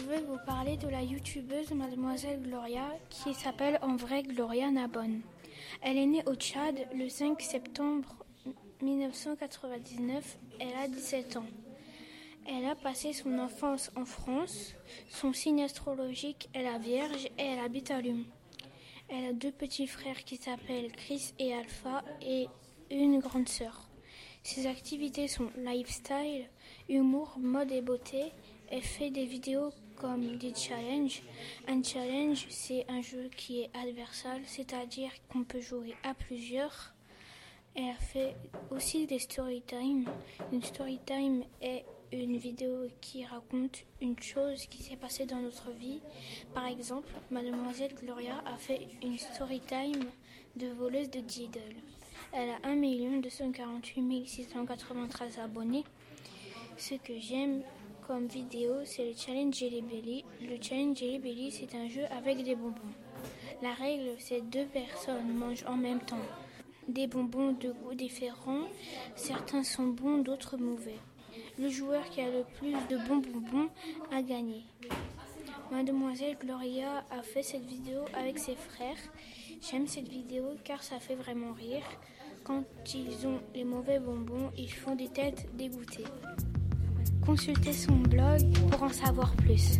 vais vous parler de la youtubeuse Mademoiselle Gloria qui s'appelle en vrai Gloria Nabon. Elle est née au Tchad le 5 septembre 1999. Elle a 17 ans. Elle a passé son enfance en France. Son signe astrologique est la Vierge et elle habite à Lyon. Elle a deux petits frères qui s'appellent Chris et Alpha et une grande sœur. Ses activités sont lifestyle, humour, mode et beauté. Elle fait des vidéos comme des challenges. Un challenge, c'est un jeu qui est adversal, c'est-à-dire qu'on peut jouer à plusieurs. Elle fait aussi des story time. Une story time est une vidéo qui raconte une chose qui s'est passée dans notre vie. Par exemple, mademoiselle Gloria a fait une story time de voleuse de Diddle. Elle a 1 248 693 abonnés. Ce que j'aime comme vidéo, c'est le challenge Jelly Belly. Le challenge Jelly Belly, c'est un jeu avec des bonbons. La règle, c'est deux personnes mangent en même temps des bonbons de goûts différents. Certains sont bons, d'autres mauvais. Le joueur qui a le plus de bons bonbons a gagné. Mademoiselle Gloria a fait cette vidéo avec ses frères. J'aime cette vidéo car ça fait vraiment rire. Quand ils ont les mauvais bonbons, ils font des têtes dégoûtées. Consultez son blog pour en savoir plus.